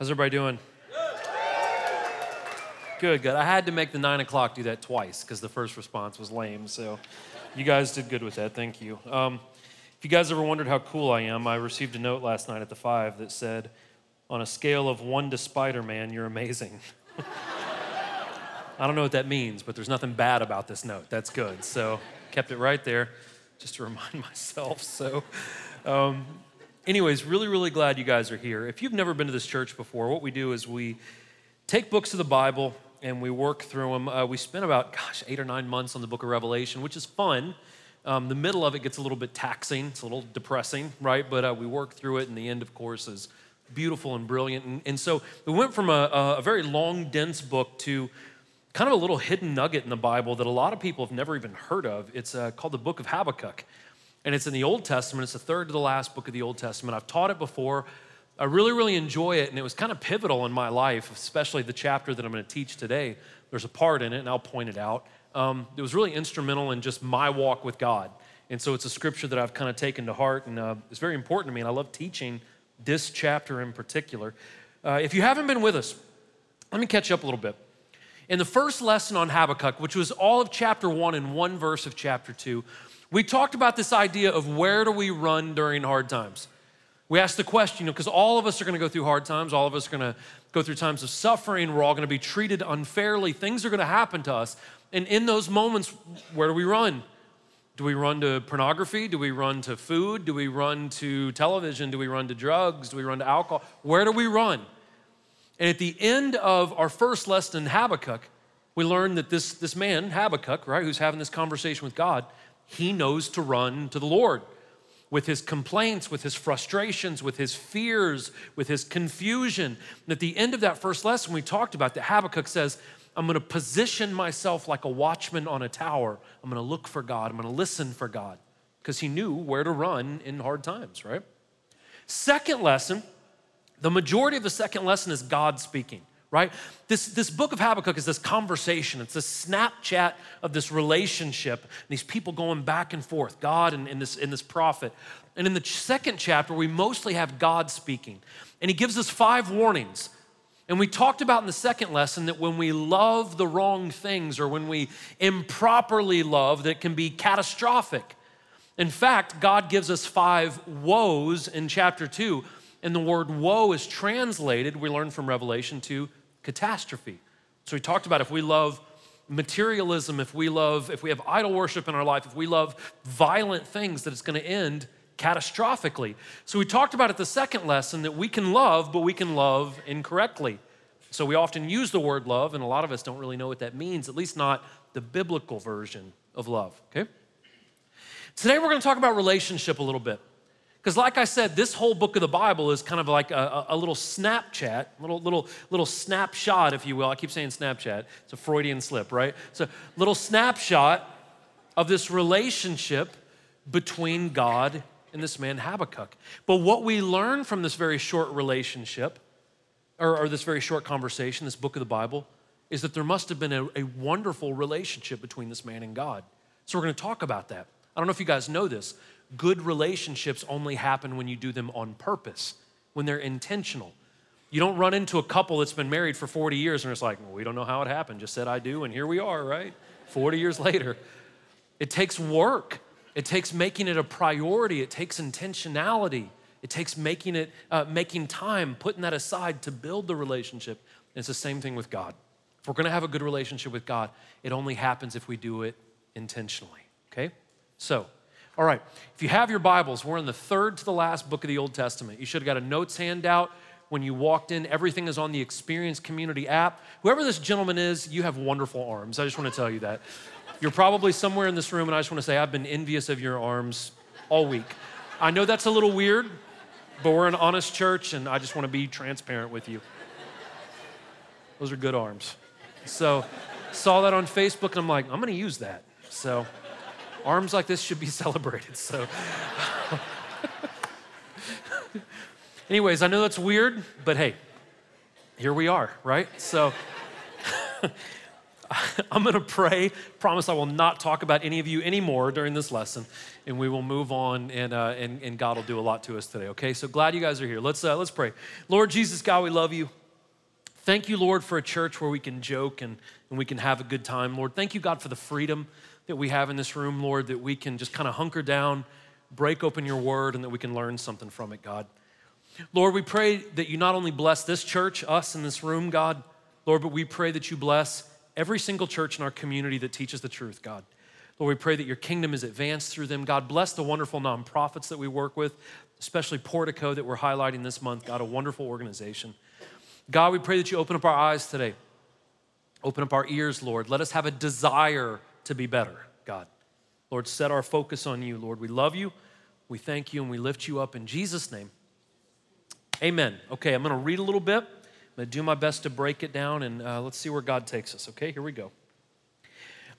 How's everybody doing? Good, good. I had to make the nine o'clock do that twice because the first response was lame. So you guys did good with that. Thank you. Um, if you guys ever wondered how cool I am, I received a note last night at the five that said, on a scale of one to Spider Man, you're amazing. I don't know what that means, but there's nothing bad about this note. That's good. So kept it right there just to remind myself. So, um, anyways, really, really glad you guys are here. If you've never been to this church before, what we do is we take books of the Bible and we work through them. Uh, we spent about, gosh, eight or nine months on the book of Revelation, which is fun. Um, the middle of it gets a little bit taxing, it's a little depressing, right? But uh, we work through it, and the end, of course, is beautiful and brilliant. And, and so we went from a, a, very long, dense book to kind of a little hidden nugget in the Bible that a lot of people have never even heard of. It's uh, called the book of Habakkuk. And it's in the Old Testament, it's the third to the last book of the Old Testament. I've taught it before. I really, really enjoy it, and it was kind of pivotal in my life, especially the chapter that I'm going to teach today. There's a part in it, and I'll point it out. Um, it was really instrumental in just my walk with God. And so it's a scripture that I've kind of taken to heart, and uh, it's very important to me, and I love teaching this chapter in particular. Uh, if you haven't been with us, let me catch up a little bit. In the first lesson on Habakkuk, which was all of chapter one and one verse of chapter two, we talked about this idea of where do we run during hard times. We asked the question, because you know, because all of us are going to go through hard times, all of us are going to go through times of suffering, we're all going to be treated unfairly, things are going to happen to us. And in those moments, where do we run? Do we run to pornography? Do we run to food? Do we run to television? Do we run to drugs? Do we run to alcohol? Where do we run? And at the end of our first lesson in Habakkuk, we learned that this, this man, Habakkuk, right, who's having this conversation with God, he knows to run to the Lord with his complaints, with his frustrations, with his fears, with his confusion. And at the end of that first lesson, we talked about that Habakkuk says, I'm going to position myself like a watchman on a tower. I'm going to look for God. I'm going to listen for God because he knew where to run in hard times, right? Second lesson, the majority of the second lesson is God speaking right? This, this book of Habakkuk is this conversation. It's this Snapchat of this relationship, and these people going back and forth, God and, and, this, and this prophet. And in the second chapter, we mostly have God speaking. And he gives us five warnings. And we talked about in the second lesson that when we love the wrong things or when we improperly love, that can be catastrophic. In fact, God gives us five woes in chapter two. And the word woe is translated, we learn from Revelation, to catastrophe. So we talked about if we love materialism, if we love, if we have idol worship in our life, if we love violent things, that it's going to end catastrophically. So we talked about at the second lesson that we can love, but we can love incorrectly. So we often use the word love, and a lot of us don't really know what that means, at least not the biblical version of love, okay? Today we're going to talk about relationship a little bit. Because, like I said, this whole book of the Bible is kind of like a, a, little Snapchat, little, little, little snapshot, if you will. I keep saying Snapchat, it's a Freudian slip, right? It's a little snapshot of this relationship between God and this man Habakkuk. But what we learn from this very short relationship, or, or this very short conversation, this book of the Bible, is that there must have been a, a wonderful relationship between this man and God. So, we're going to talk about that. I don't know if you guys know this, good relationships only happen when you do them on purpose, when they're intentional. You don't run into a couple that's been married for 40 years and it's like, well, we don't know how it happened, just said I do, and here we are, right? 40 years later. It takes work. It takes making it a priority. It takes intentionality. It takes making it, uh, making time, putting that aside to build the relationship. And it's the same thing with God. If we're gonna have a good relationship with God, it only happens if we do it intentionally, okay? So, all right, if you have your Bibles, we're in the third to the last book of the Old Testament. You should have got a notes handout when you walked in. Everything is on the Experience Community app. Whoever this gentleman is, you have wonderful arms. I just want to tell you that. You're probably somewhere in this room, and I just want to say I've been envious of your arms all week. I know that's a little weird, but we're an honest church, and I just want to be transparent with you. Those are good arms. So, saw that on Facebook, and I'm like, I'm going to use that. So, arms like this should be celebrated. So, anyways, I know that's weird, but hey, here we are, right? So, I'm going to pray. Promise I will not talk about any of you anymore during this lesson, and we will move on, and, uh, and, and God will do a lot to us today, okay? So glad you guys are here. Let's, uh, let's pray. Lord Jesus, God, we love you. Thank you, Lord, for a church where we can joke and, and we can have a good time. Lord, thank you, God, for the freedom that we have in this room, Lord, that we can just kind of hunker down, break open your word, and that we can learn something from it, God. Lord, we pray that you not only bless this church, us in this room, God, Lord, but we pray that you bless every single church in our community that teaches the truth, God. Lord, we pray that your kingdom is advanced through them. God, bless the wonderful nonprofits that we work with, especially Portico that we're highlighting this month. God, a wonderful organization. God, we pray that you open up our eyes today, open up our ears, Lord. Let us have a desire to be better, God. Lord, set our focus on you, Lord. We love you, we thank you, and we lift you up in Jesus' name. Amen. Okay, I'm going to read a little bit. I'm going to do my best to break it down, and uh, let's see where God takes us. Okay, here we go.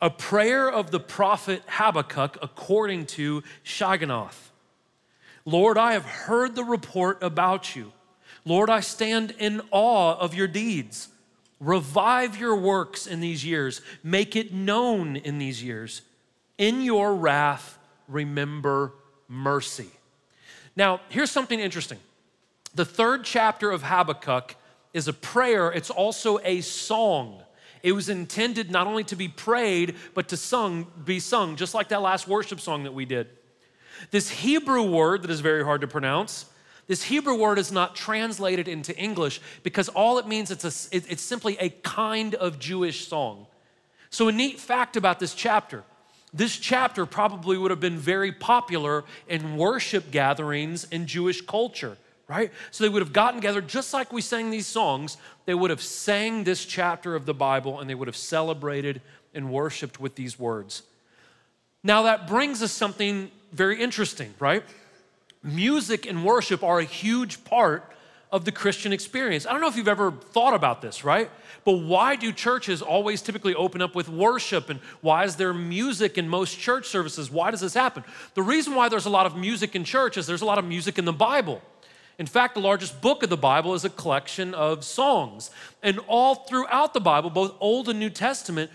A prayer of the prophet Habakkuk according to Shigionoth. Lord, I have heard the report about you. Lord, I stand in awe of your deeds. Revive your works in these years, make it known in these years. In your wrath, remember mercy. Now, here's something interesting. The third chapter of Habakkuk is a prayer, it's also a song. It was intended not only to be prayed, but to sung, be sung, just like that last worship song that we did. This Hebrew word that is very hard to pronounce this Hebrew word is not translated into English because all it means it's, a, it's simply a kind of Jewish song. So, a neat fact about this chapter this chapter probably would have been very popular in worship gatherings in Jewish culture, right? So, they would have gotten together just like we sang these songs, they would have sang this chapter of the Bible and they would have celebrated and worshiped with these words. Now, that brings us something very interesting, right? Music and worship are a huge part of the Christian experience. I don't know if you've ever thought about this, right? But why do churches always typically open up with worship? And why is there music in most church services? Why does this happen? The reason why there's a lot of music in church is there's a lot of music in the Bible. In fact, the largest book of the Bible is a collection of songs. And all throughout the Bible, both Old and New Testament,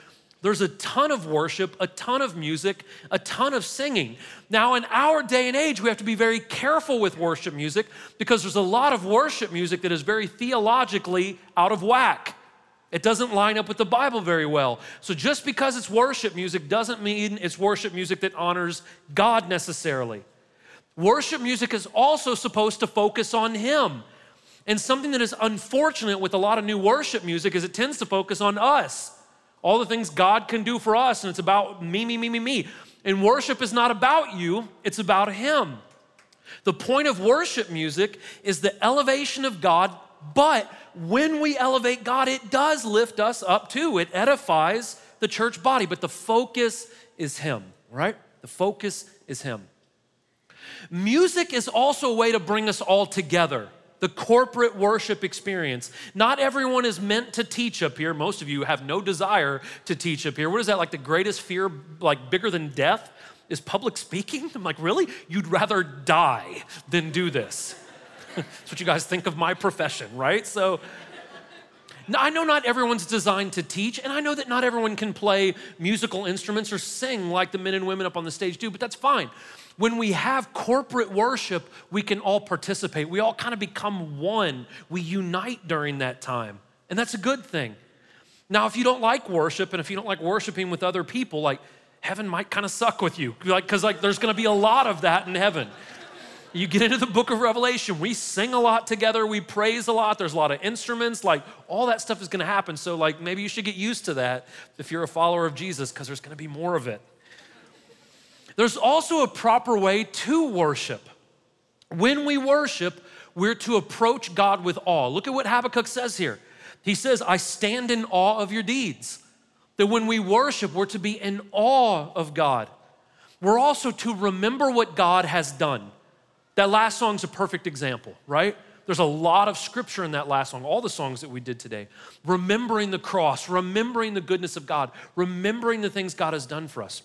there's a ton of worship, a ton of music, a ton of singing. Now, in our day and age, we have to be very careful with worship music because there's a lot of worship music that is very theologically out of whack. It doesn't line up with the Bible very well. So, just because it's worship music doesn't mean it's worship music that honors God necessarily. Worship music is also supposed to focus on Him. And something that is unfortunate with a lot of new worship music is it tends to focus on us all the things God can do for us, and it's about me, me, me, me, me. And worship is not about you, it's about Him. The point of worship music is the elevation of God, but when we elevate God, it does lift us up too. It edifies the church body, but the focus is Him, right? The focus is Him. Music is also a way to bring us all together the corporate worship experience. Not everyone is meant to teach up here. Most of you have no desire to teach up here. What is that, like the greatest fear, like bigger than death? Is public speaking? I'm like, really? You'd rather die than do this. That's what you guys think of my profession, right? So, I know not everyone's designed to teach, and I know that not everyone can play musical instruments or sing like the men and women up on the stage do, but that's fine. When we have corporate worship, we can all participate. We all kind of become one. We unite during that time. And that's a good thing. Now, if you don't like worship and if you don't like worshiping with other people, like heaven might kind of suck with you. Like, because like there's gonna be a lot of that in heaven. You get into the book of Revelation, we sing a lot together, we praise a lot, there's a lot of instruments, like all that stuff is gonna happen. So, like, maybe you should get used to that if you're a follower of Jesus, because there's gonna be more of it. There's also a proper way to worship. When we worship, we're to approach God with awe. Look at what Habakkuk says here. He says, I stand in awe of your deeds. That when we worship, we're to be in awe of God. We're also to remember what God has done. That last song's a perfect example, right? There's a lot of scripture in that last song, all the songs that we did today. Remembering the cross, remembering the goodness of God, remembering the things God has done for us.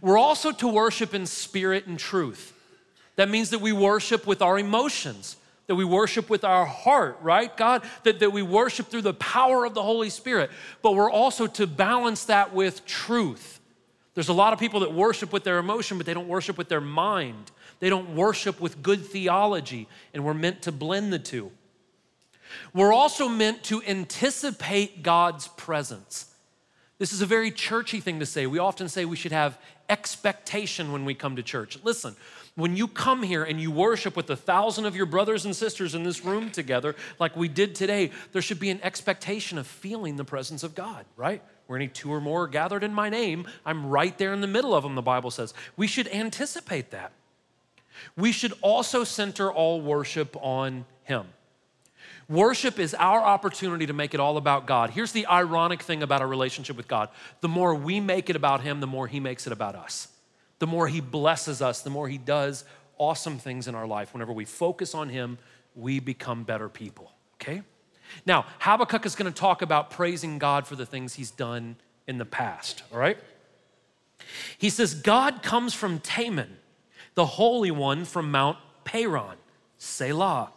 We're also to worship in spirit and truth. That means that we worship with our emotions, that we worship with our heart, right? God, that, that we worship through the power of the Holy Spirit. But we're also to balance that with truth. There's a lot of people that worship with their emotion, but they don't worship with their mind. They don't worship with good theology, and we're meant to blend the two. We're also meant to anticipate God's presence. This is a very churchy thing to say. We often say we should have expectation when we come to church. Listen, when you come here and you worship with a thousand of your brothers and sisters in this room together, like we did today, there should be an expectation of feeling the presence of God, right? Where any two or more are gathered in my name, I'm right there in the middle of them, the Bible says. We should anticipate that. We should also center all worship on Him. Worship is our opportunity to make it all about God. Here's the ironic thing about our relationship with God the more we make it about Him, the more He makes it about us. The more He blesses us, the more He does awesome things in our life. Whenever we focus on Him, we become better people, okay? Now, Habakkuk is going to talk about praising God for the things He's done in the past, all right? He says, God comes from Teman, the Holy One from Mount Paran, Selah.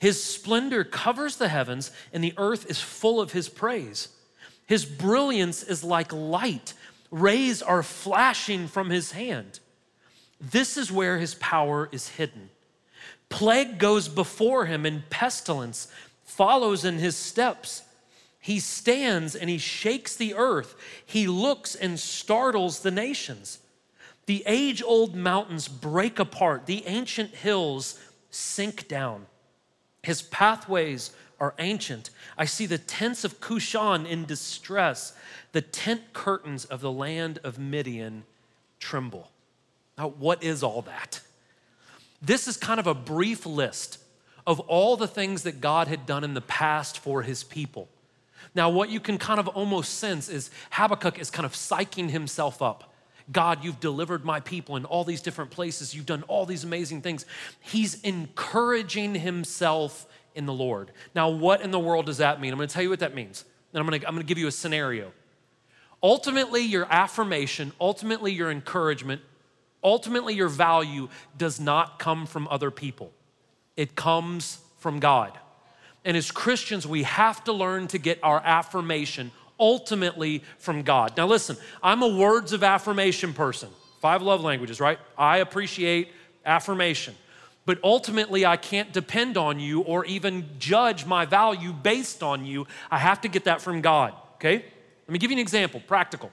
His splendor covers the heavens, and the earth is full of his praise. His brilliance is like light, rays are flashing from his hand. This is where his power is hidden. Plague goes before him, and pestilence follows in his steps. He stands and he shakes the earth. He looks and startles the nations. The age old mountains break apart, the ancient hills sink down. His pathways are ancient. I see the tents of Cushan in distress. The tent curtains of the land of Midian tremble. Now, what is all that? This is kind of a brief list of all the things that God had done in the past for his people. Now, what you can kind of almost sense is Habakkuk is kind of psyching himself up. God, you've delivered my people in all these different places. You've done all these amazing things. He's encouraging himself in the Lord. Now, what in the world does that mean? I'm going to tell you what that means. And I'm going to, I'm going to give you a scenario. Ultimately, your affirmation, ultimately, your encouragement, ultimately, your value does not come from other people, it comes from God. And as Christians, we have to learn to get our affirmation ultimately from God. Now, listen, I'm a words of affirmation person. Five love languages, right? I appreciate affirmation. But ultimately, I can't depend on you or even judge my value based on you. I have to get that from God, okay? Let me give you an example, practical.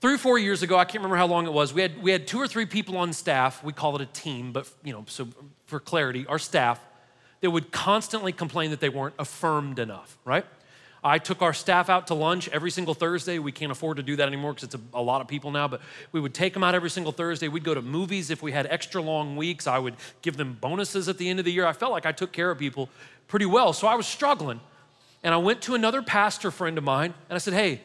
Three or four years ago, I can't remember how long it was, we had, we had two or three people on staff. We call it a team, but you know, so for clarity, our staff that would constantly complain that they weren't affirmed enough, right? I took our staff out to lunch every single Thursday. We can't afford to do that anymore because it's a, a, lot of people now, but we would take them out every single Thursday. We'd go to movies if we had extra long weeks. I would give them bonuses at the end of the year. I felt like I took care of people pretty well. So I was struggling. And I went to another pastor friend of mine and I said, Hey,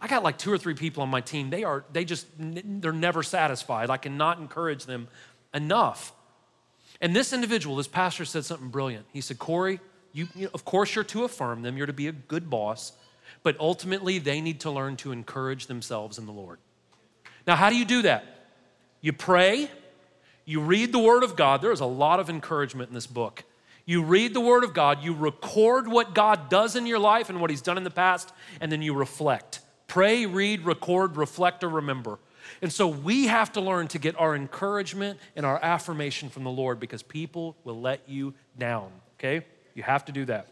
I got like two or three people on my team. They are, they just, they're never satisfied. I cannot encourage them enough. And this individual, this pastor said something brilliant. He said, Corey, you, you know, of course, you're to affirm them, you're to be a good boss, but ultimately, they need to learn to encourage themselves in the Lord. Now, how do you do that? You pray, you read the Word of God. There is a lot of encouragement in this book. You read the Word of God, you record what God does in your life and what He's done in the past, and then you reflect. Pray, read, record, reflect, or remember. And so we have to learn to get our encouragement and our affirmation from the Lord because people will let you down, okay? You have to do that.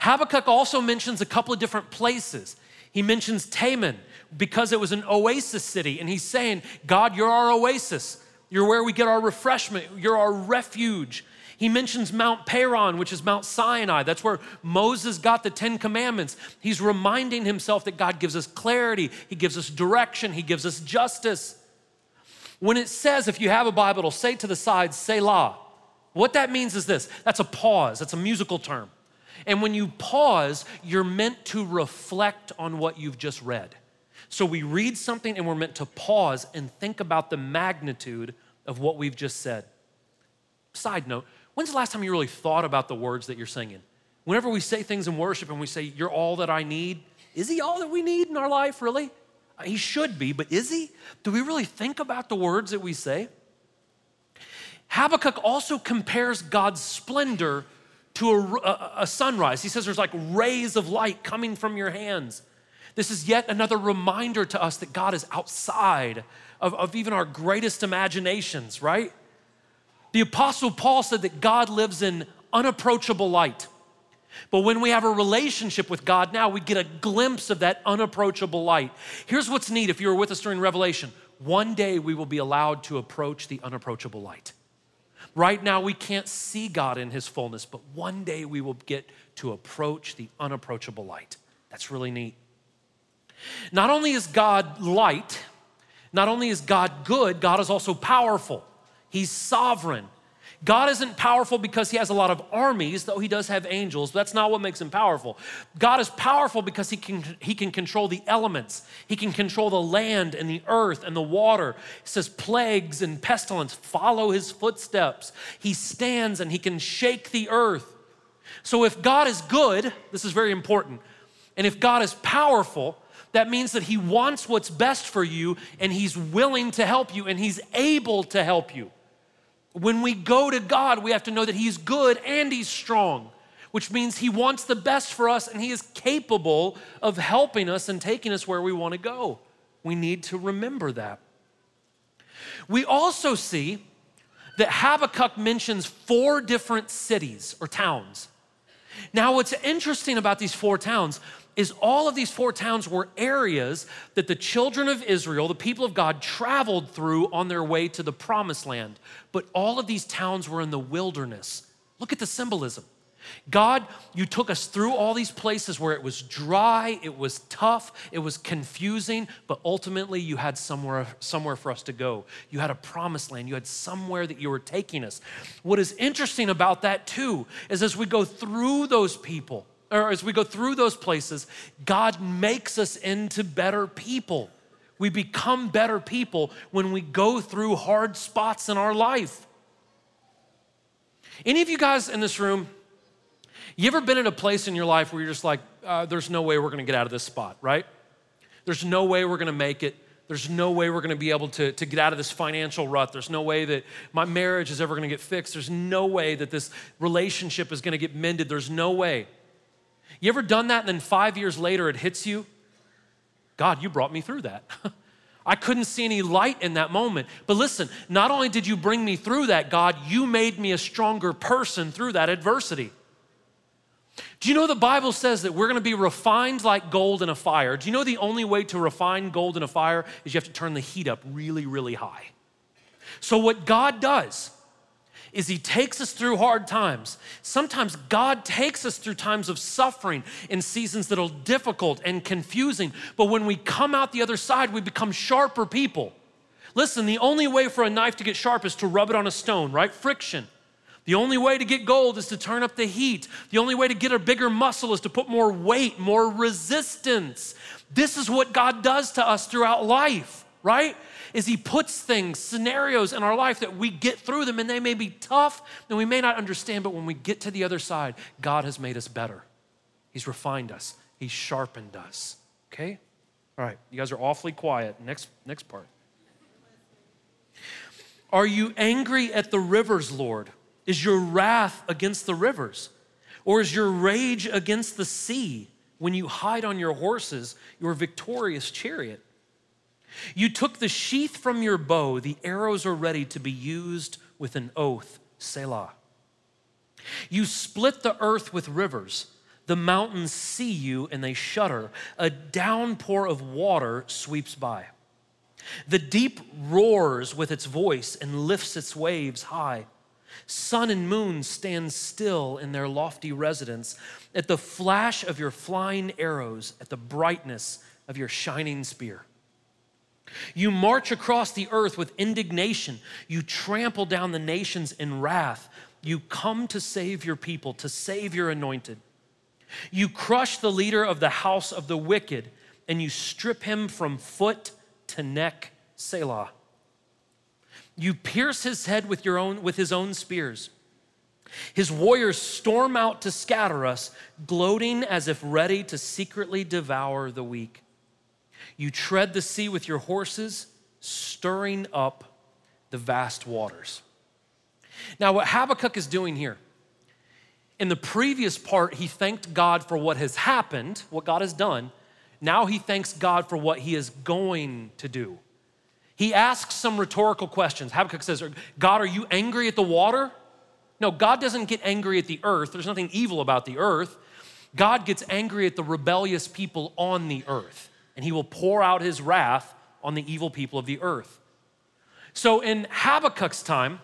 Habakkuk also mentions a couple of different places. He mentions Teman because it was an oasis city, and he's saying, God, you're our oasis. You're where we get our refreshment. You're our refuge. He mentions Mount Paran, which is Mount Sinai. That's where Moses got the Ten Commandments. He's reminding himself that God gives us clarity, He gives us direction, He gives us justice. When it says, if you have a Bible, it'll say to the side, Selah. What that means is this that's a pause, that's a musical term. And when you pause, you're meant to reflect on what you've just read. So we read something and we're meant to pause and think about the magnitude of what we've just said. Side note, when's the last time you really thought about the words that you're singing? Whenever we say things in worship and we say, You're all that I need, is he all that we need in our life, really? Uh, he should be, but is he? Do we really think about the words that we say? Habakkuk also compares God's splendor to a, a, a, sunrise. He says there's like rays of light coming from your hands. This is yet another reminder to us that God is outside of, of even our greatest imaginations, right? The Apostle Paul said that God lives in unapproachable light. But when we have a relationship with God now, we get a glimpse of that unapproachable light. Here's what's neat if you were with us during Revelation one day we will be allowed to approach the unapproachable light. Right now, we can't see God in his fullness, but one day we will get to approach the unapproachable light. That's really neat. Not only is God light, not only is God good, God is also powerful. He's sovereign. God isn't powerful because he has a lot of armies, though he does have angels. That's not what makes him powerful. God is powerful because he can, he can control the elements, he can control the land and the earth and the water. He says, plagues and pestilence follow his footsteps. He stands and he can shake the earth. So if God is good, this is very important, and if God is powerful, that means that he wants what's best for you and he's willing to help you and he's able to help you. When we go to God, we have to know that He's good and He's strong, which means He wants the best for us and He is capable of helping us and taking us where we want to go. We need to remember that. We also see that Habakkuk mentions four different cities or towns. Now, what's interesting about these four towns, is all of these four towns were areas that the children of Israel, the people of God, traveled through on their way to the promised land. But all of these towns were in the wilderness. Look at the symbolism. God, you took us through all these places where it was dry, it was tough, it was confusing, but ultimately you had somewhere, somewhere for us to go. You had a promised land, you had somewhere that you were taking us. What is interesting about that, too, is as we go through those people, or as we go through those places, God makes us into better people. We become better people when we go through hard spots in our life. Any of you guys in this room, you ever been in a place in your life where you're just like, uh, there's no way we're gonna get out of this spot, right? There's no way we're gonna make it. There's no way we're gonna be able to, to get out of this financial rut. There's no way that my marriage is ever gonna get fixed. There's no way that this relationship is gonna get mended. There's no way. You ever done that and then five years later it hits you? God, you brought me through that. I couldn't see any light in that moment. But listen, not only did you bring me through that, God, you made me a stronger person through that adversity. Do you know the Bible says that we're going to be refined like gold in a fire? Do you know the only way to refine gold in a fire is you have to turn the heat up really, really high? So, what God does is he takes us through hard times. Sometimes God takes us through times of suffering in seasons that are difficult and confusing. But when we come out the other side, we become sharper people. Listen, the only way for a knife to get sharp is to rub it on a stone, right? Friction. The only way to get gold is to turn up the heat. The only way to get a bigger muscle is to put more weight, more resistance. This is what God does to us throughout life, right? Is He puts things, scenarios in our life that we get through them and they may be tough and we may not understand, but when we get to the other side, God has made us better. He's refined us, He's sharpened us. Okay? All right, you guys are awfully quiet. Next, next part. Are you angry at the rivers, Lord? Is your wrath against the rivers? Or is your rage against the sea when you hide on your horses, your victorious chariot? You took the sheath from your bow, the arrows are ready to be used with an oath, Selah. You split the earth with rivers. The mountains see you and they shudder. A downpour of water sweeps by. The deep roars with its voice and lifts its waves high. Sun and moon stand still in their lofty residence at the flash of your flying arrows, at the brightness of your shining spear. You march across the earth with indignation. You trample down the nations in wrath. You come to save your people, to save your anointed. You crush the leader of the house of the wicked, and you strip him from foot to neck, Selah. You pierce his head with, your own, with his own spears. His warriors storm out to scatter us, gloating as if ready to secretly devour the weak. You tread the sea with your horses, stirring up the vast waters. Now, what Habakkuk is doing here, in the previous part, he thanked God for what has happened, what God has done. Now he thanks God for what he is going to do. He asks some rhetorical questions. Habakkuk says, God, are you angry at the water? No, God doesn't get angry at the earth. There's nothing evil about the earth. God gets angry at the rebellious people on the earth, and he will pour out his wrath on the evil people of the earth. So in Habakkuk's time,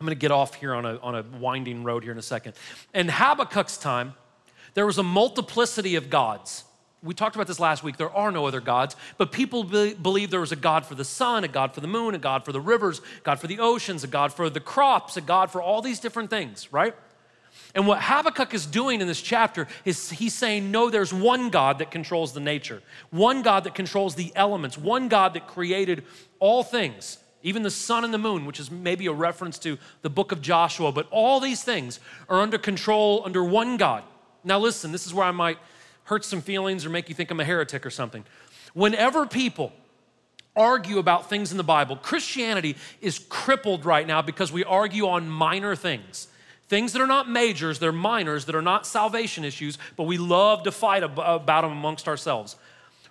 I'm going to get off here on a, on a winding road here in a second. In Habakkuk's time, there was a multiplicity of gods. We talked about this last week. There are no other gods, but people be- believe there was a God for the sun, a God for the moon, a God for the rivers, a God for the oceans, a God for the crops, a God for all these different things, right? And what Habakkuk is doing in this chapter is he's saying, no, there's one God that controls the nature, one God that controls the elements, one God that created all things even the sun and the moon, which is maybe a reference to the book of Joshua, but all these things are under control under one God. Now, listen, this is where I might hurt some feelings or make you think I'm a heretic or something. Whenever people argue about things in the Bible, Christianity is crippled right now because we argue on minor things. Things that are not majors, they're minors, that are not salvation issues, but we love to fight about them amongst ourselves.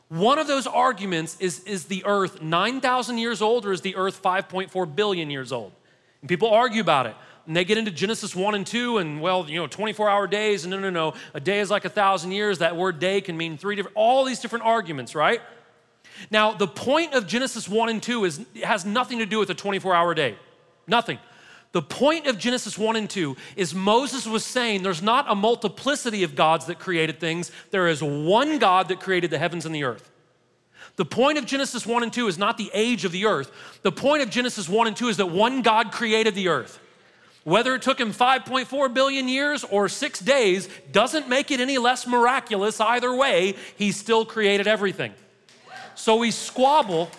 One of those arguments is is the earth 9,000 years old or is the earth 5.4 billion years old? And people argue about it. And they get into Genesis 1 and 2 and, well, you know, 24 hour days. And no, no, no. A day is like a thousand years. That word day can mean three different, all these different arguments, right? Now, the point of Genesis 1 and 2 is, has nothing to do with a 24 hour day. Nothing. The point of Genesis 1 and 2 is Moses was saying there's not a multiplicity of gods that created things, there is one God that created the heavens and the earth. The point of Genesis 1 and 2 is not the age of the earth. The point of Genesis 1 and 2 is that one God created the earth. Whether it took him 5.4 billion years or six days doesn't make it any less miraculous. Either way, he still created everything. So we squabble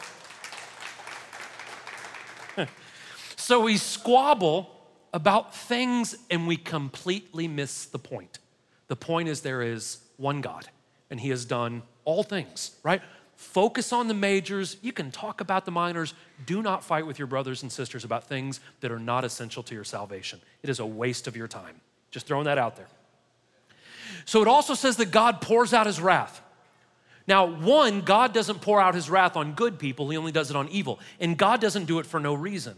So we squabble about things and we completely miss the point. The point is there is one God and he has done all things, right? Focus on the majors. You can talk about the minors. Do not fight with your brothers and sisters about things that are not essential to your salvation. It is a waste of your time. Just throwing that out there. So it also says that God pours out his wrath. Now, one, God doesn't pour out his wrath on good people, he only does it on evil. And God doesn't do it for no reason.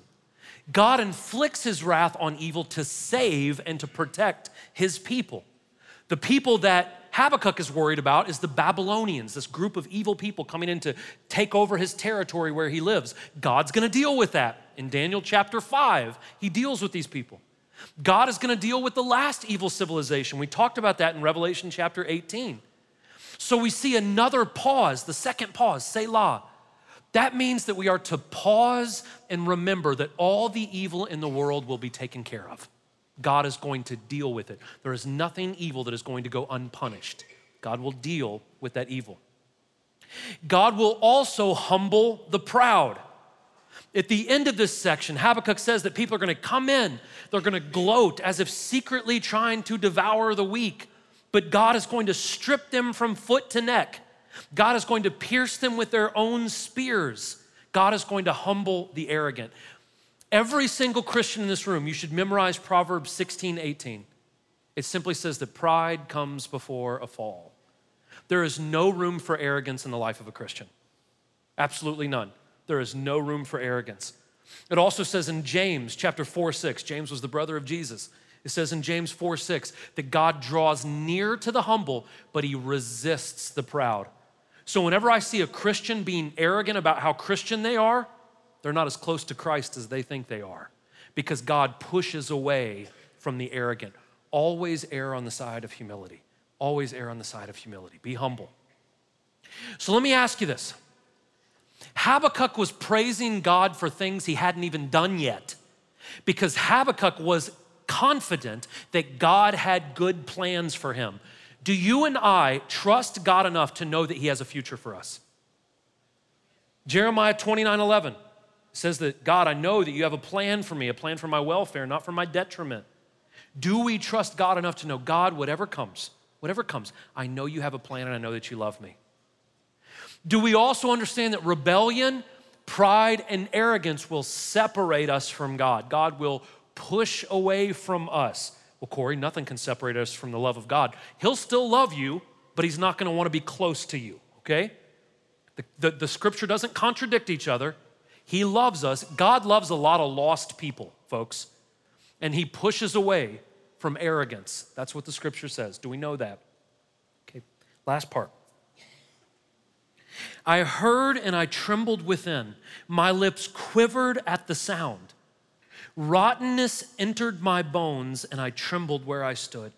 God inflicts his wrath on evil to save and to protect his people. The people that Habakkuk is worried about is the Babylonians, this group of evil people coming in to take over his territory where he lives. God's gonna deal with that. In Daniel chapter 5, he deals with these people. God is gonna deal with the last evil civilization. We talked about that in Revelation chapter 18. So we see another pause, the second pause, Selah. That means that we are to pause and remember that all the evil in the world will be taken care of. God is going to deal with it. There is nothing evil that is going to go unpunished. God will deal with that evil. God will also humble the proud. At the end of this section, Habakkuk says that people are going to come in, they're going to gloat as if secretly trying to devour the weak, but God is going to strip them from foot to neck. God is going to pierce them with their own spears. God is going to humble the arrogant. Every single Christian in this room, you should memorize Proverbs 16, 18. It simply says that pride comes before a fall. There is no room for arrogance in the life of a Christian. Absolutely none. There is no room for arrogance. It also says in James chapter 4, 6, James was the brother of Jesus. It says in James 4, 6, that God draws near to the humble, but he resists the proud. So whenever I see a Christian being arrogant about how Christian they are, they're not as close to Christ as they think they are because God pushes away from the arrogant. Always err on the side of humility. Always err on the side of humility. Be humble. So let me ask you this Habakkuk was praising God for things he hadn't even done yet because Habakkuk was confident that God had good plans for him. Do you and I trust God enough to know that He has a future for us? Jeremiah 29 11 says that God, I know that you have a plan for me, a plan for my welfare, not for my detriment. Do we trust God enough to know, God, whatever comes, whatever comes, I know you have a plan and I know that you love me? Do we also understand that rebellion, pride, and arrogance will separate us from God? God will push away from us. Well, Corey, nothing can separate us from the love of God. He'll still love you, but he's not going to want to be close to you, okay? The, the, the, scripture doesn't contradict each other. He loves us. God loves a lot of lost people, folks, and he pushes away from arrogance. That's what the scripture says. Do we know that? Okay, last part. I heard and I trembled within. My lips quivered at the sound. Rottenness entered my bones, and I trembled where I stood.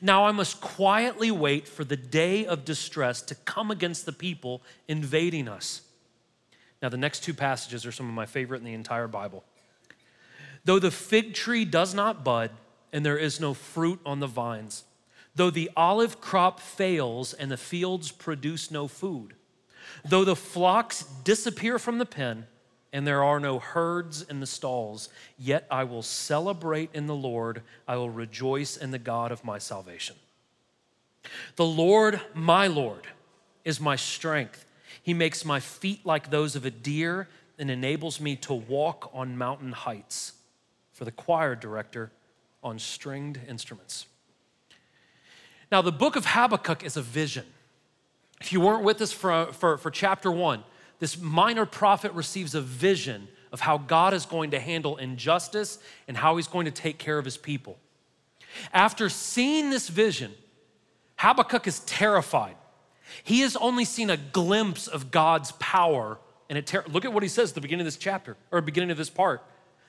Now I must quietly wait for the day of distress to come against the people invading us. Now, the next two passages are some of my favorite in the entire Bible. Though the fig tree does not bud, and there is no fruit on the vines, though the olive crop fails and the fields produce no food, though the flocks disappear from the pen, and there are no herds in the stalls, yet I will celebrate in the Lord. I will rejoice in the God of my salvation. The Lord, my Lord, is my strength. He makes my feet like those of a deer and enables me to walk on mountain heights. For the choir director on stringed instruments. Now, the book of Habakkuk is a vision. If you weren't with us for, for, for chapter one, this minor prophet receives a vision of how God is going to handle injustice and how he's going to take care of his people. After seeing this vision, Habakkuk is terrified. He has only seen a glimpse of God's power. And ter- look at what he says at the beginning of this chapter, or beginning of this part.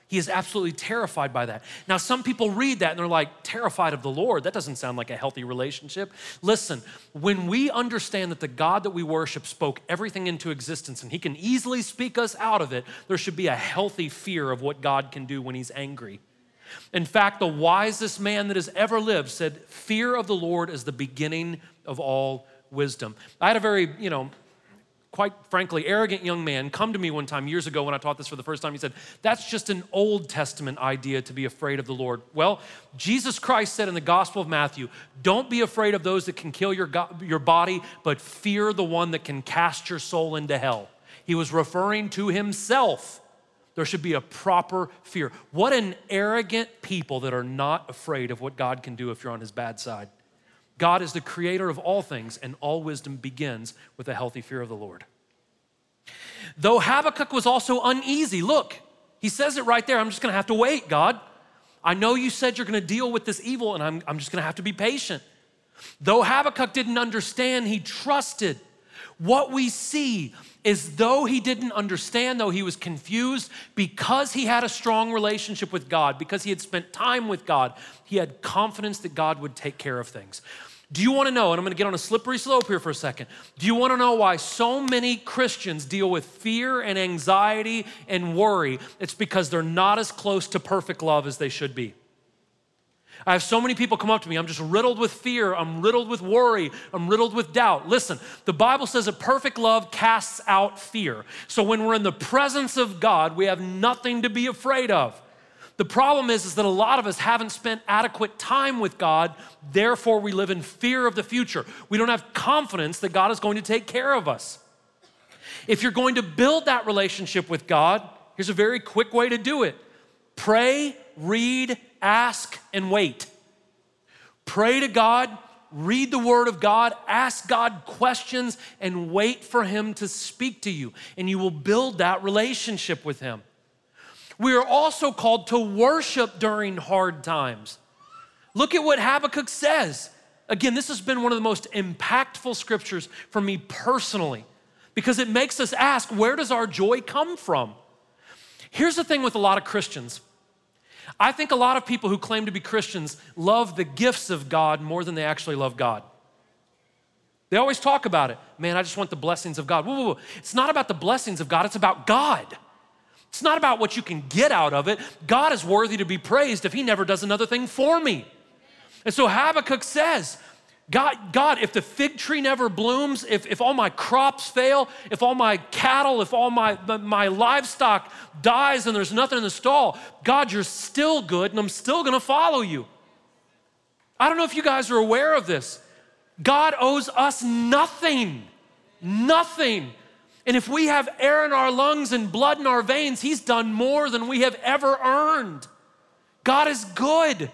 He is absolutely terrified by that. Now, some people read that and they're like, terrified of the Lord. That doesn't sound like a healthy relationship. Listen, when we understand that the God that we worship spoke everything into existence and he can easily speak us out of it, there should be a healthy fear of what God can do when he's angry. In fact, the wisest man that has ever lived said, Fear of the Lord is the beginning of all wisdom. I had a very, you know, quite frankly, arrogant young man come to me one time years ago when I taught this for the first time. He said, That's just an Old Testament idea to be afraid of the Lord. Well, Jesus Christ said in the Gospel of Matthew, Don't be afraid of those that can kill your, your body, but fear the one that can cast your soul into hell. He was referring to himself. There should be a proper fear. What an arrogant people that are not afraid of what God can do if you're on his bad side. God is the creator of all things, and all wisdom begins with a healthy fear of the Lord. Though Habakkuk was also uneasy, look, he says it right there. I'm just gonna have to wait, God. I know you said you're gonna deal with this evil, and I'm, I'm just gonna have to be patient. Though Habakkuk didn't understand, he trusted. What we see is though he didn't understand, though he was confused, because he had a strong relationship with God, because he had spent time with God, he had confidence that God would take care of things. Do you want to know, and I'm going to get on a slippery slope here for a second. Do you want to know why so many Christians deal with fear and anxiety and worry? It's because they're not as close to perfect love as they should be. I have so many people come up to me. I'm just riddled with fear. I'm riddled with worry. I'm riddled with doubt. Listen, the Bible says that perfect love casts out fear. So when we're in the presence of God, we have nothing to be afraid of. The problem is, is that a lot of us haven't spent adequate time with God, therefore, we live in fear of the future. We don't have confidence that God is going to take care of us. If you're going to build that relationship with God, here's a very quick way to do it pray, read, ask, and wait. Pray to God, read the Word of God, ask God questions, and wait for Him to speak to you. And you will build that relationship with Him. We are also called to worship during hard times. Look at what Habakkuk says. Again, this has been one of the most impactful scriptures for me personally because it makes us ask where does our joy come from? Here's the thing with a lot of Christians I think a lot of people who claim to be Christians love the gifts of God more than they actually love God. They always talk about it. Man, I just want the blessings of God. Whoa, whoa, whoa. It's not about the blessings of God, it's about God. It's not about what you can get out of it. God is worthy to be praised if He never does another thing for me. And so Habakkuk says, God, God, if the fig tree never blooms, if, if all my crops fail, if all my cattle, if all my, my livestock dies and there's nothing in the stall, God, you're still good and I'm still gonna follow you. I don't know if you guys are aware of this. God owes us nothing, nothing. And if we have air in our lungs and blood in our veins, He's done more than we have ever earned. God is good.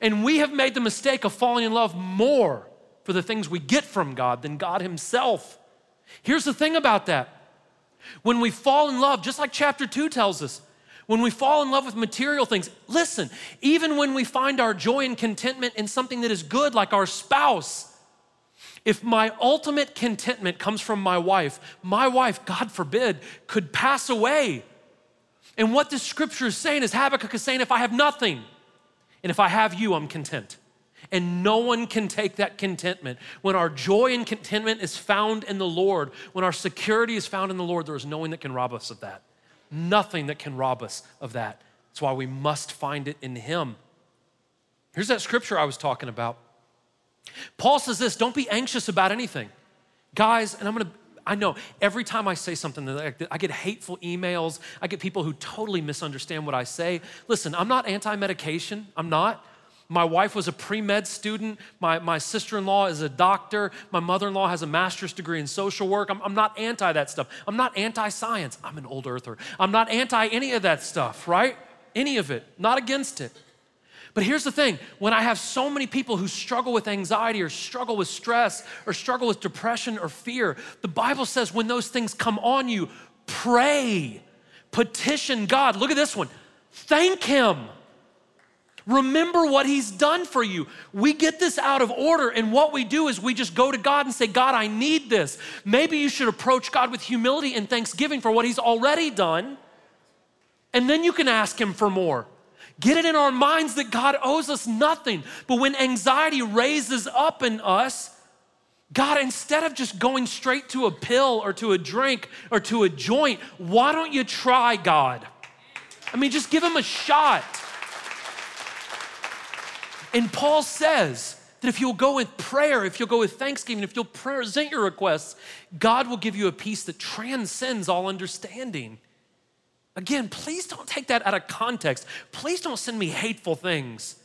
And we have made the mistake of falling in love more for the things we get from God than God Himself. Here's the thing about that when we fall in love, just like chapter 2 tells us, when we fall in love with material things, listen, even when we find our joy and contentment in something that is good, like our spouse, if my ultimate contentment comes from my wife, my wife, God forbid, could pass away. And what this scripture is saying is Habakkuk is saying, if I have nothing, and if I have you, I'm content. And no one can take that contentment. When our joy and contentment is found in the Lord, when our security is found in the Lord, there is no one that can rob us of that. Nothing that can rob us of that. That's why we must find it in Him. Here's that scripture I was talking about. Paul says this don't be anxious about anything. Guys, and I'm gonna, I know every time I say something, I get hateful emails. I get people who totally misunderstand what I say. Listen, I'm not anti medication, I'm not. My wife was a pre med student. My, my sister in law is a doctor. My mother in law has a master's degree in social work. I'm, I'm not anti that stuff. I'm not anti science. I'm an old earther. I'm not anti any of that stuff, right? Any of it. Not against it. But here's the thing when I have so many people who struggle with anxiety or struggle with stress or struggle with depression or fear, the Bible says when those things come on you, pray, petition God. Look at this one. Thank Him. Remember what He's done for you. We get this out of order, and what we do is we just go to God and say, God, I need this. Maybe you should approach God with humility and thanksgiving for what He's already done, and then you can ask Him for more. Get it in our minds that God owes us nothing. But when anxiety raises up in us, God, instead of just going straight to a pill or to a drink or to a joint, why don't you try God? I mean, just give him a shot. And Paul says that if you'll go with prayer, if you'll go with thanksgiving, if you'll present your requests, God will give you a peace that transcends all understanding. Again, please don't take that out of context. Please don't send me hateful things.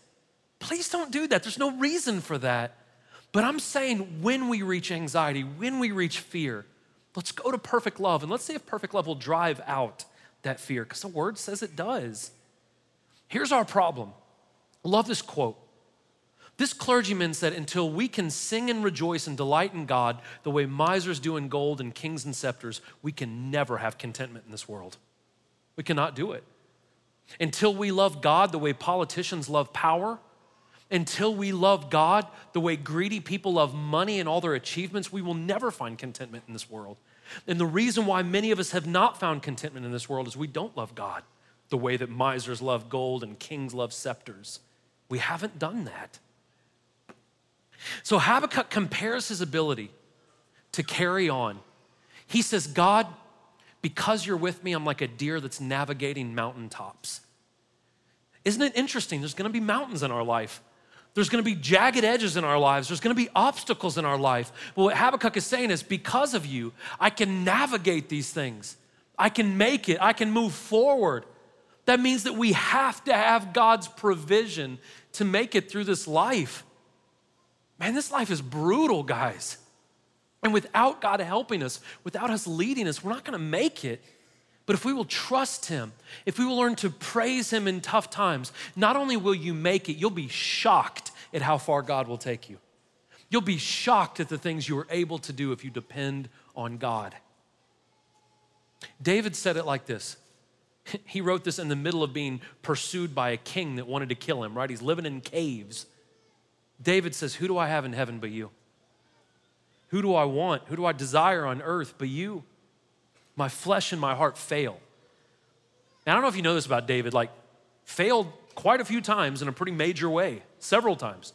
Please don't do that. There's no reason for that. But I'm saying when we reach anxiety, when we reach fear, let's go to perfect love and let's see if perfect love will drive out that fear because the word says it does. Here's our problem. I love this quote. This clergyman said, Until we can sing and rejoice and delight in God the way misers do in gold and kings and scepters, we can never have contentment in this world. We cannot do it. Until we love God the way politicians love power, until we love God the way greedy people love money and all their achievements, we will never find contentment in this world. And the reason why many of us have not found contentment in this world is we don't love God the way that misers love gold and kings love scepters. We haven't done that. So Habakkuk compares his ability to carry on. He says, God, because you're with me, I'm like a deer that's navigating mountaintops. Isn't it interesting? There's gonna be mountains in our life. There's gonna be jagged edges in our lives. There's gonna be obstacles in our life. But what Habakkuk is saying is, because of you, I can navigate these things. I can make it. I can move forward. That means that we have to have God's provision to make it through this life. Man, this life is brutal, guys. And without God helping us, without us leading us, we're not gonna make it. But if we will trust Him, if we will learn to praise Him in tough times, not only will you make it, you'll be shocked at how far God will take you. You'll be shocked at the things you are able to do if you depend on God. David said it like this. He wrote this in the middle of being pursued by a king that wanted to kill him, right? He's living in caves. David says, Who do I have in heaven but you? Who do I want? Who do I desire on earth but you? My flesh and my heart fail. I don't know if you know this about David, like, failed quite a few times in a pretty major way, several times.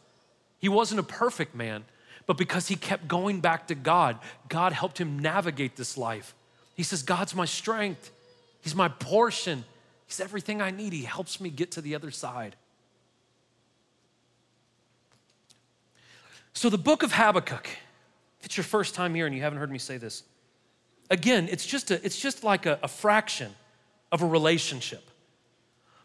He wasn't a perfect man, but because he kept going back to God, God helped him navigate this life. He says, God's my strength, He's my portion, He's everything I need. He helps me get to the other side. So, the book of Habakkuk, it's your first time here and you haven't heard me say this, again, it's just, a, it's just like a, a fraction of a relationship.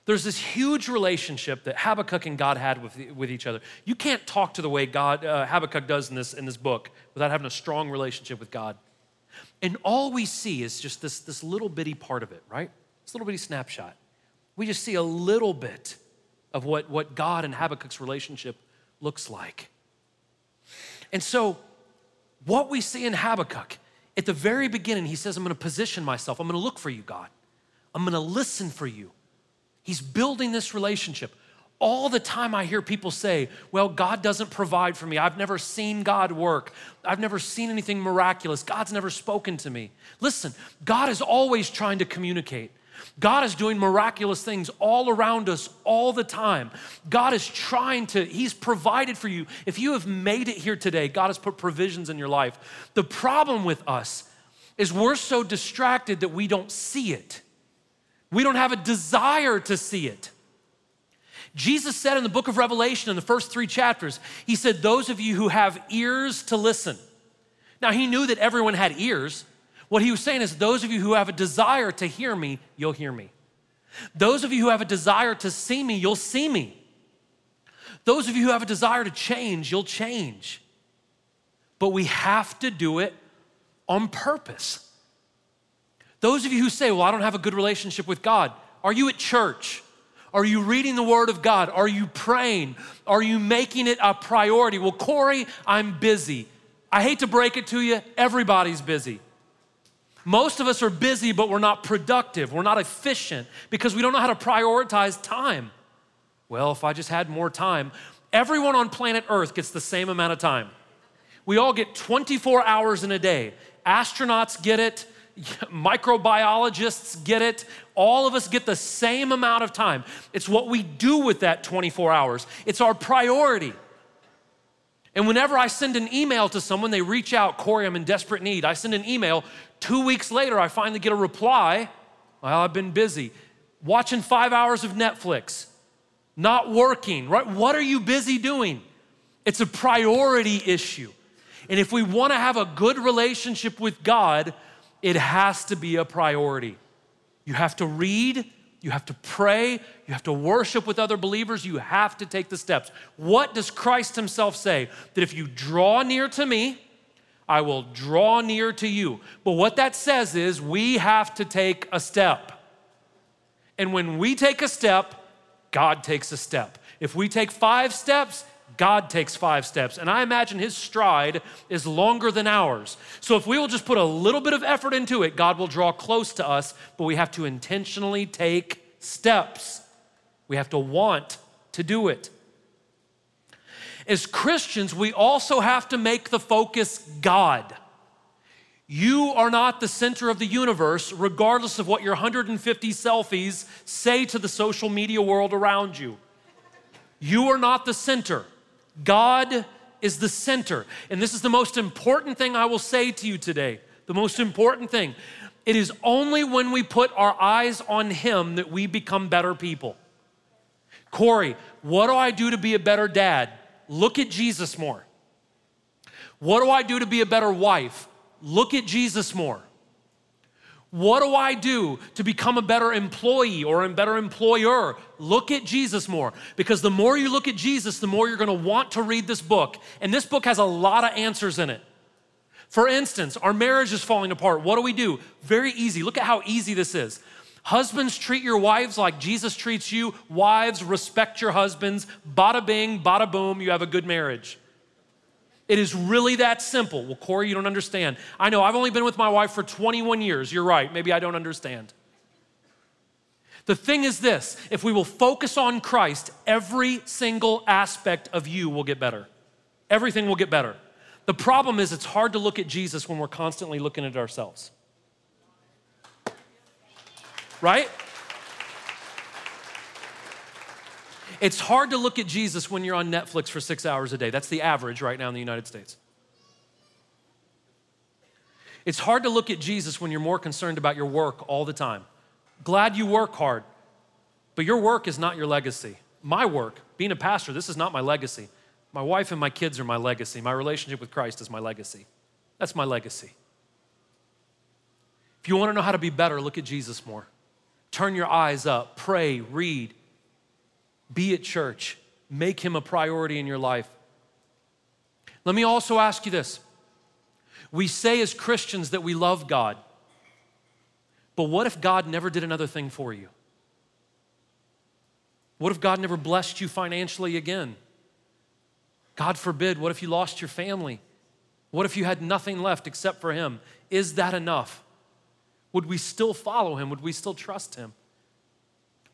There's this huge relationship that Habakkuk and God had with, with each other. You can't talk to the way God, uh, Habakkuk does in this, in this book without having a strong relationship with God. And all we see is just this, this little bitty part of it, right? This little bitty snapshot. We just see a little bit of what, what God and Habakkuk's relationship looks like. And so, what we see in Habakkuk, at the very beginning, he says, I'm gonna position myself, I'm gonna look for you, God. I'm gonna listen for you. He's building this relationship. All the time, I hear people say, Well, God doesn't provide for me. I've never seen God work. I've never seen anything miraculous. God's never spoken to me. Listen, God is always trying to communicate. God is doing miraculous things all around us all the time. God is trying to, He's provided for you. If you have made it here today, God has put provisions in your life. The problem with us is we're so distracted that we don't see it. We don't have a desire to see it. Jesus said in the book of Revelation, in the first three chapters, He said, Those of you who have ears to listen. Now, He knew that everyone had ears. What he was saying is, those of you who have a desire to hear me, you'll hear me. Those of you who have a desire to see me, you'll see me. Those of you who have a desire to change, you'll change. But we have to do it on purpose. Those of you who say, Well, I don't have a good relationship with God, are you at church? Are you reading the Word of God? Are you praying? Are you making it a priority? Well, Corey, I'm busy. I hate to break it to you, everybody's busy. Most of us are busy, but we're not productive. We're not efficient because we don't know how to prioritize time. Well, if I just had more time, everyone on planet Earth gets the same amount of time. We all get 24 hours in a day. Astronauts get it, microbiologists get it. All of us get the same amount of time. It's what we do with that 24 hours, it's our priority. And whenever I send an email to someone, they reach out, Corey, I'm in desperate need. I send an email. Two weeks later, I finally get a reply. Well, I've been busy. Watching five hours of Netflix, not working, right? What are you busy doing? It's a priority issue. And if we want to have a good relationship with God, it has to be a priority. You have to read, you have to pray, you have to worship with other believers, you have to take the steps. What does Christ Himself say? That if you draw near to me, I will draw near to you. But what that says is we have to take a step. And when we take a step, God takes a step. If we take five steps, God takes five steps. And I imagine his stride is longer than ours. So if we will just put a little bit of effort into it, God will draw close to us, but we have to intentionally take steps. We have to want to do it. As Christians, we also have to make the focus God. You are not the center of the universe, regardless of what your 150 selfies say to the social media world around you. You are not the center. God is the center. And this is the most important thing I will say to you today. The most important thing. It is only when we put our eyes on Him that we become better people. Corey, what do I do to be a better dad? Look at Jesus more. What do I do to be a better wife? Look at Jesus more. What do I do to become a better employee or a better employer? Look at Jesus more. Because the more you look at Jesus, the more you're gonna want to read this book. And this book has a lot of answers in it. For instance, our marriage is falling apart. What do we do? Very easy. Look at how easy this is. Husbands, treat your wives like Jesus treats you. Wives, respect your husbands. Bada bing, bada boom, you have a good marriage. It is really that simple. Well, Corey, you don't understand. I know, I've only been with my wife for 21 years. You're right. Maybe I don't understand. The thing is this if we will focus on Christ, every single aspect of you will get better. Everything will get better. The problem is, it's hard to look at Jesus when we're constantly looking at ourselves. Right? It's hard to look at Jesus when you're on Netflix for six hours a day. That's the average right now in the United States. It's hard to look at Jesus when you're more concerned about your work all the time. Glad you work hard, but your work is not your legacy. My work, being a pastor, this is not my legacy. My wife and my kids are my legacy. My relationship with Christ is my legacy. That's my legacy. If you want to know how to be better, look at Jesus more. Turn your eyes up, pray, read, be at church. Make him a priority in your life. Let me also ask you this. We say as Christians that we love God, but what if God never did another thing for you? What if God never blessed you financially again? God forbid, what if you lost your family? What if you had nothing left except for Him? Is that enough? Would we still follow Him? Would we still trust Him?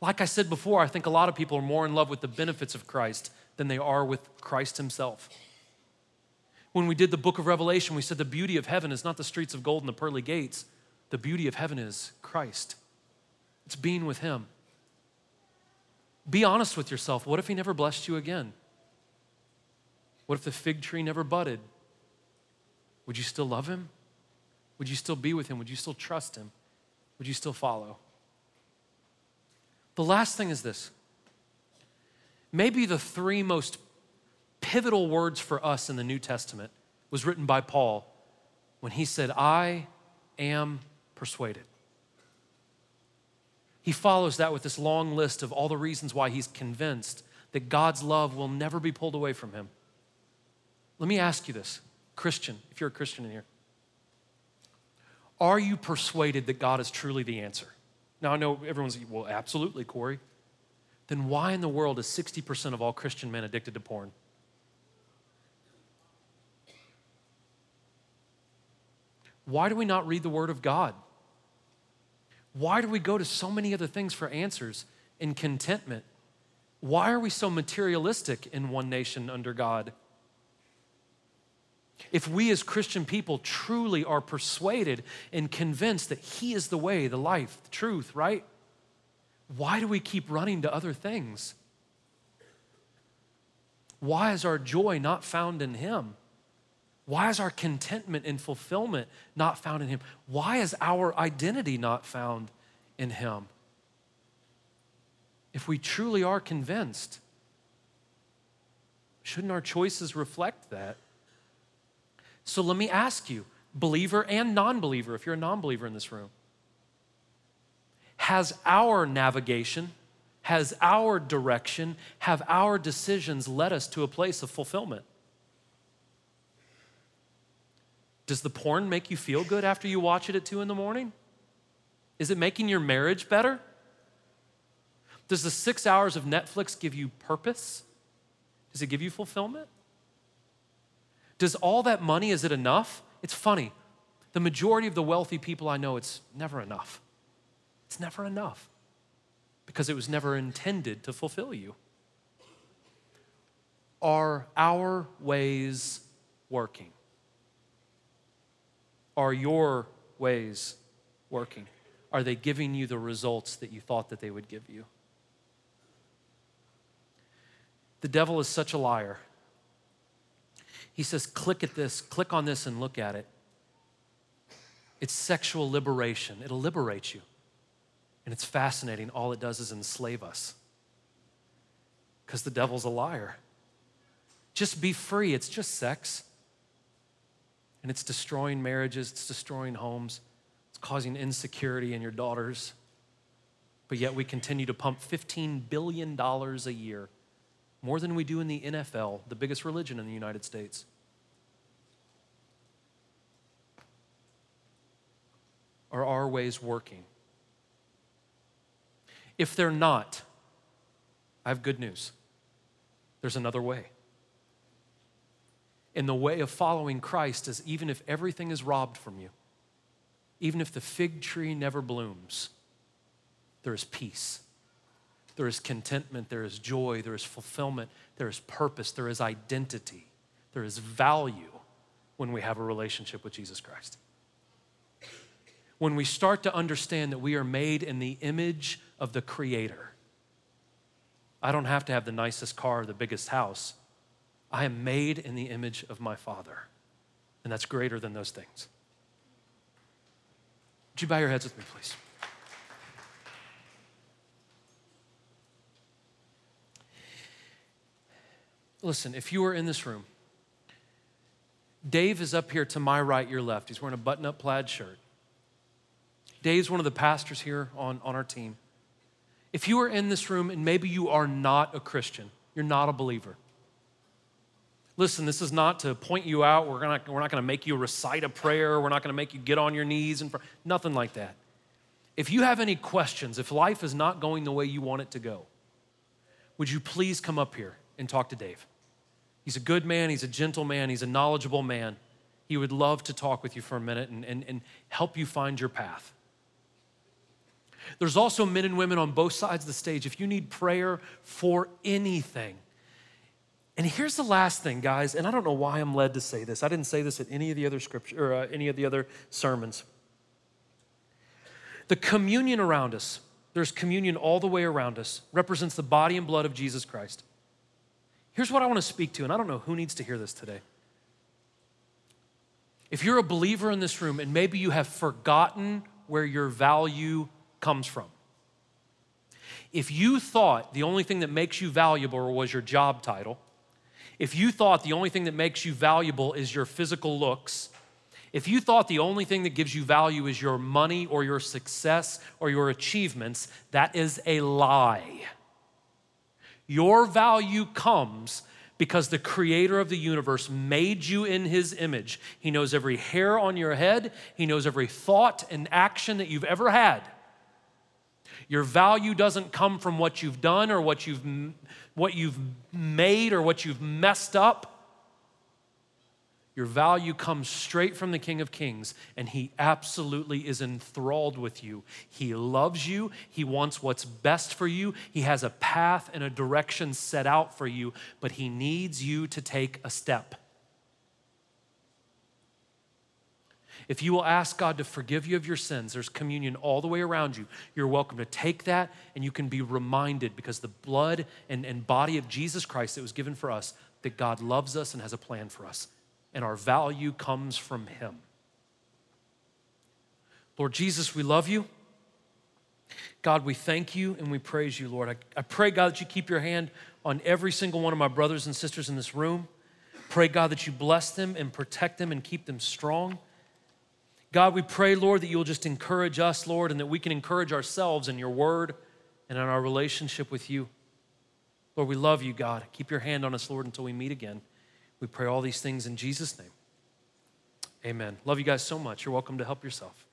Like I said before, I think a lot of people are more in love with the benefits of Christ than they are with Christ Himself. When we did the book of Revelation, we said the beauty of heaven is not the streets of gold and the pearly gates. The beauty of heaven is Christ, it's being with Him. Be honest with yourself. What if He never blessed you again? What if the fig tree never budded? Would you still love Him? Would you still be with Him? Would you still trust Him? Would you still follow? The last thing is this. Maybe the three most pivotal words for us in the New Testament was written by Paul when he said, I am persuaded. He follows that with this long list of all the reasons why he's convinced that God's love will never be pulled away from him. Let me ask you this, Christian, if you're a Christian in here. Are you persuaded that God is truly the answer? Now, I know everyone's, well, absolutely, Corey. Then why in the world is 60% of all Christian men addicted to porn? Why do we not read the Word of God? Why do we go to so many other things for answers and contentment? Why are we so materialistic in one nation under God? If we as Christian people truly are persuaded and convinced that He is the way, the life, the truth, right? Why do we keep running to other things? Why is our joy not found in Him? Why is our contentment and fulfillment not found in Him? Why is our identity not found in Him? If we truly are convinced, shouldn't our choices reflect that? So let me ask you, believer and non believer, if you're a non believer in this room, has our navigation, has our direction, have our decisions led us to a place of fulfillment? Does the porn make you feel good after you watch it at two in the morning? Is it making your marriage better? Does the six hours of Netflix give you purpose? Does it give you fulfillment? Does all that money, is it enough? It's funny. The majority of the wealthy people I know, it's never enough. It's never enough because it was never intended to fulfill you. Are our ways working? Are your ways working? Are they giving you the results that you thought that they would give you? The devil is such a liar. He says, click at this, click on this, and look at it. It's sexual liberation, it'll liberate you. And it's fascinating. All it does is enslave us because the devil's a liar. Just be free, it's just sex and it's destroying marriages, it's destroying homes, it's causing insecurity in your daughters. But yet we continue to pump $15 billion a year, more than we do in the NFL, the biggest religion in the United States. Are our ways working? If they're not, I have good news. There's another way. And the way of following Christ is even if everything is robbed from you, even if the fig tree never blooms, there is peace. There is contentment, there is joy, there is fulfillment, there is purpose, there is identity, there is value when we have a relationship with Jesus Christ. When we start to understand that we are made in the image of the Creator, I don't have to have the nicest car or the biggest house. I am made in the image of my Father, and that's greater than those things. Would you bow your heads with me, please? Listen, if you are in this room, Dave is up here to my right, your left. He's wearing a button up plaid shirt. Dave's one of the pastors here on, on our team. If you are in this room and maybe you are not a Christian, you're not a believer, Listen, this is not to point you out. We're, gonna, we're not going to make you recite a prayer. We're not going to make you get on your knees and pray. Nothing like that. If you have any questions, if life is not going the way you want it to go, would you please come up here and talk to Dave? He's a good man, he's a gentle man, he's a knowledgeable man. He would love to talk with you for a minute and, and, and help you find your path. There's also men and women on both sides of the stage. If you need prayer for anything, and here's the last thing, guys, and I don't know why I'm led to say this. I didn't say this at any of the other scripture or uh, any of the other sermons. The communion around us, there's communion all the way around us, represents the body and blood of Jesus Christ. Here's what I want to speak to, and I don't know who needs to hear this today. If you're a believer in this room and maybe you have forgotten where your value comes from, if you thought the only thing that makes you valuable was your job title, if you thought the only thing that makes you valuable is your physical looks, if you thought the only thing that gives you value is your money or your success or your achievements, that is a lie. Your value comes because the creator of the universe made you in his image. He knows every hair on your head, he knows every thought and action that you've ever had. Your value doesn't come from what you've done or what you've, what you've made or what you've messed up. Your value comes straight from the King of Kings, and He absolutely is enthralled with you. He loves you. He wants what's best for you. He has a path and a direction set out for you, but He needs you to take a step. If you will ask God to forgive you of your sins, there's communion all the way around you. You're welcome to take that, and you can be reminded because the blood and, and body of Jesus Christ that was given for us, that God loves us and has a plan for us, and our value comes from Him. Lord Jesus, we love you. God, we thank you and we praise you, Lord. I, I pray, God, that you keep your hand on every single one of my brothers and sisters in this room. Pray, God, that you bless them and protect them and keep them strong. God, we pray, Lord, that you'll just encourage us, Lord, and that we can encourage ourselves in your word and in our relationship with you. Lord, we love you, God. Keep your hand on us, Lord, until we meet again. We pray all these things in Jesus' name. Amen. Love you guys so much. You're welcome to help yourself.